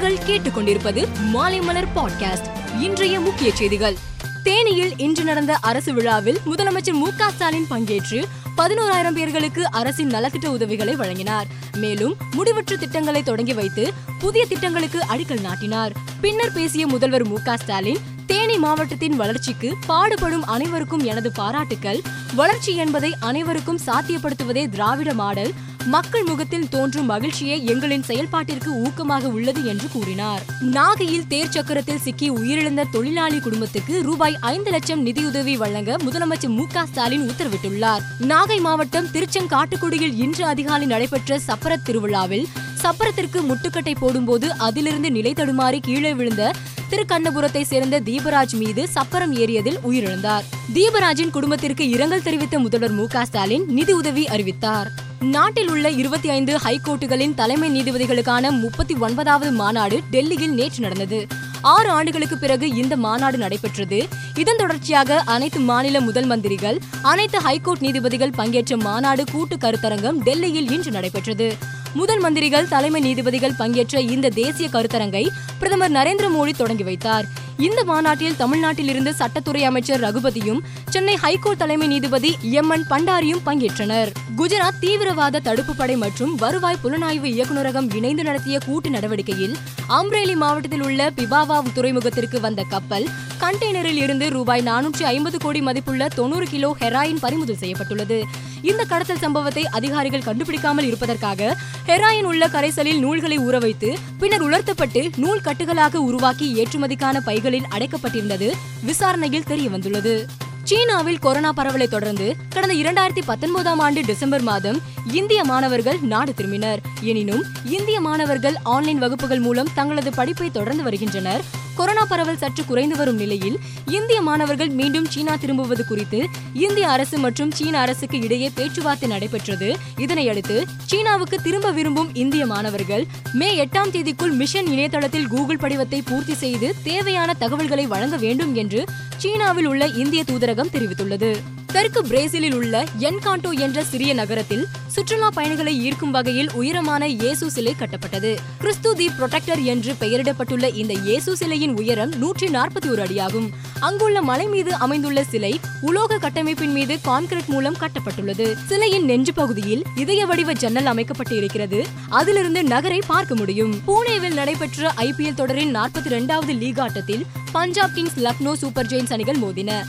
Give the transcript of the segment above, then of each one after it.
நீங்கள் கேட்டுக்கொண்டிருப்பது மாலைமலர் பாட்காஸ்ட் இன்றைய முக்கிய செய்திகள். தேனியில் இன்று நடந்த அரசு விழாவில் முதலமைச்சர் மு க ஸ்டாலின் பங்கேற்று பதினோராயிரம் பேர்களுக்கு அரசின் நலத்திட்ட உதவிகளை வழங்கினார். மேலும் முடிவற்ற திட்டங்களை தொடங்கி வைத்து புதிய திட்டங்களுக்கு அடிக்கல் நாட்டினார். பின்னர் பேசிய முதல்வர் மு ஸ்டாலின் தேனி மாவட்டத்தின் வளர்ச்சிக்கு பாடுபடும் அனைவருக்கும் எனது பாராட்டுக்கள். வளர்ச்சி என்பதை அனைவருக்கும் சாத்தியப்படுத்துவதே திராவிட மாடல். மக்கள் முகத்தில் தோன்றும் மகிழ்ச்சியே எங்களின் செயல்பாட்டிற்கு ஊக்கமாக உள்ளது என்று கூறினார். நாகையில் தேர் சக்கரத்தில் சிக்கி உயிரிழந்த தொழிலாளி குடும்பத்துக்கு ரூபாய் ஐந்து லட்சம் நிதியுதவி வழங்க முதலமைச்சர் மு ஸ்டாலின் உத்தரவிட்டுள்ளார். நாகை மாவட்டம் திருச்செங்காட்டுக்குடியில் இன்று அதிகாலை நடைபெற்ற சப்பரத் திருவிழாவில் சப்பரத்திற்கு முட்டுக்கட்டை போடும்போது அதிலிருந்து நிலை தடுமாறி கீழே விழுந்த திருக்கண்ணபுரத்தை சேர்ந்த தீபராஜ் மீது சப்பரம் ஏறியதில் உயிரிழந்தார். தீபராஜின் குடும்பத்திற்கு இரங்கல் தெரிவித்த முதல்வர் மு ஸ்டாலின் நிதி உதவி அறிவித்தார். நாட்டில் உள்ள இருபத்தி ஐந்து ஹைகோர்ட்டுகளின் தலைமை நீதிபதிகளுக்கான முப்பத்தி ஒன்பதாவது மாநாடு டெல்லியில் நேற்று நடந்தது. ஆறு ஆண்டுகளுக்கு பிறகு இந்த மாநாடு நடைபெற்றது. இதன் தொடர்ச்சியாக அனைத்து மாநில முதல் மந்திரிகள் அனைத்து ஹைகோர்ட் நீதிபதிகள் பங்கேற்ற மாநாடு கூட்டு கருத்தரங்கம் டெல்லியில் இன்று நடைபெற்றது. முதல் மந்திரிகள் தலைமை நீதிபதிகள் பங்கேற்ற இந்த தேசிய கருத்தரங்கை பிரதமர் நரேந்திர மோடி தொடங்கி வைத்தார். இந்த மாநாட்டில் தமிழ்நாட்டில் இருந்து சட்டத்துறை அமைச்சர் ரகுபதியும் சென்னை ஹைகோர்ட் தலைமை நீதிபதி எம் என் பண்டாரியும் பங்கேற்றனர். குஜராத் தீவிரவாத தடுப்பு படை மற்றும் வருவாய் புலனாய்வு இயக்குநரகம் இணைந்து நடத்திய கூட்டு நடவடிக்கையில் அம்ரேலி மாவட்டத்தில் உள்ள பிபாவா துறைமுகத்திற்கு வந்த கப்பல் கண்டெய்னரில் இருந்து ரூபாய் நானூற்றி ஐம்பது கோடி மதிப்புள்ள தொண்ணூறு கிலோ ஹெராயின் பறிமுதல் செய்யப்பட்டுள்ளது. இந்த கடத்தல் சம்பவத்தை அதிகாரிகள் கண்டுபிடிக்காமல் இருப்பதற்காக ஹெராயின் உள்ள கரைசலில் நூல்களை ஊற வைத்து பின்னர் உலர்த்தப்பட்டு நூல் கட்டுகளாக உருவாக்கி ஏற்றுமதிக்கான பைகளில் அடைக்கப்பட்டிருந்தது விசாரணையில் தெரிய வந்துள்ளது சீனாவில் கொரோனா பரவலை தொடர்ந்து கடந்த இரண்டாயிரத்தி பத்தொன்பதாம் ஆண்டு டிசம்பர் மாதம் இந்திய மாணவர்கள் நாடு திரும்பினர். எனினும் இந்திய மாணவர்கள் ஆன்லைன் வகுப்புகள் மூலம் தங்களது படிப்பை தொடர்ந்து வருகின்றனர். கொரோனா பரவல் சற்று குறைந்து வரும் நிலையில் இந்திய மாணவர்கள் மீண்டும் சீனா திரும்புவது குறித்து இந்திய அரசு மற்றும் சீன அரசுக்கு இடையே பேச்சுவார்த்தை நடைபெற்றது. இதனையடுத்து சீனாவுக்கு திரும்ப விரும்பும் இந்திய மாணவர்கள் மே எட்டாம் தேதிக்குள் மிஷன் இணையதளத்தில் கூகுள் படிவத்தை பூர்த்தி செய்து தேவையான தகவல்களை வழங்க வேண்டும் என்று சீனாவில் உள்ள இந்திய தூதரகம் தெரிவித்துள்ளது. தெற்கு பிரேசிலில் உள்ள என்காண்டோ என்ற சிறிய நகரத்தில் சுற்றுலா பயணிகளை ஈர்க்கும் வகையில் உயரமான இயேசு சிலை கட்டப்பட்டது. கிறிஸ்து தி புரொடெக்டர் என்று பெயரிடப்பட்டுள்ள இந்த இயேசு சிலையின் உயரம் நூற்றி நாற்பத்தி ஒரு அடியாகும். அங்குள்ள மலை மீது அமைந்துள்ள சிலை உலோக கட்டமைப்பின் மீது கான்கிரீட் மூலம் கட்டப்பட்டுள்ளது. சிலையின் நெஞ்சு பகுதியில் இதய வடிவ ஜன்னல் அமைக்கப்பட்டு இருக்கிறது. அதிலிருந்து நகரை பார்க்க முடியும். பூனேவில் நடைபெற்ற ஐபிஎல் தொடரின் நாற்பத்தி இரண்டாவது லீக் ஆட்டத்தில் Punjab kings Lucknow super giants அணிகள் மோதின.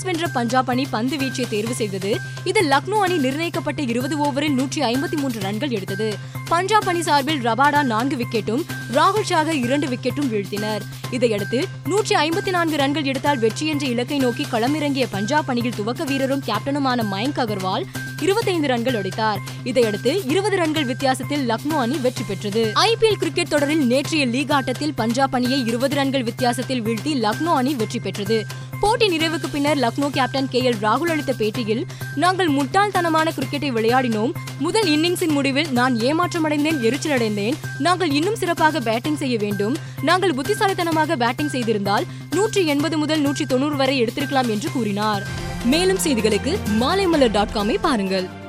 டாஸ் வென்ற பஞ்சாப் அணி பந்து வீச்சை தேர்வு செய்தது. இதில் லக்னோ அணி நிர்ணயிக்கப்பட்ட இருபது ஓவரில் நூற்றி ஐம்பத்தி மூன்று ரன்கள் எடுத்தது. பஞ்சாப் அணி சார்பில் ரபாடா நான்கு விக்கெட்டும் ராகுல் ஷாக இரண்டு விக்கெட்டும் வீழ்த்தினர். இதையடுத்து நூற்றி ஐம்பத்தி நான்கு ரன்கள் எடுத்தால் வெற்றி என்ற இலக்கை நோக்கி களமிறங்கிய பஞ்சாப் அணியில் துவக்க வீரரும் கேப்டனுமான மயங்க் அகர்வால் இருபத்தைந்து ரன்கள் அடித்தார். இதையடுத்து இருபது ரன்கள் வித்தியாசத்தில் லக்னோ அணி வெற்றி பெற்றது. ஐபிஎல் கிரிக்கெட் தொடரில் நேற்றைய லீக் ஆட்டத்தில் பஞ்சாப் அணியை இருபது ரன்கள் வித்தியாசத்தில் வீழ்த்தி லக்னோ அணி வெற்றி பெற்றது. போட்டி நிறைவுக்கு பின்னர் லக்னோ கேப்டன் கே எல் ராகுல் அளித்த பேட்டியில் நாங்கள் முட்டாள்தனமான கிரிக்கெட்டை விளையாடினோம். முதல் இன்னிங்ஸின் முடிவில் நான் ஏமாற்றமடைந்தேன் எரிச்சலடைந்தேன். நாங்கள் இன்னும் சிறப்பாக பேட்டிங் செய்ய வேண்டும். நாங்கள் புத்திசாலித்தனமாக பேட்டிங் செய்திருந்தால் நூற்றி எண்பது முதல் நூற்றி தொண்ணூறு வரை எடுத்திருக்கலாம் என்று கூறினார். மேலும் செய்திகளுக்கு மாலைமலர் டாட் காமை பாருங்கள்.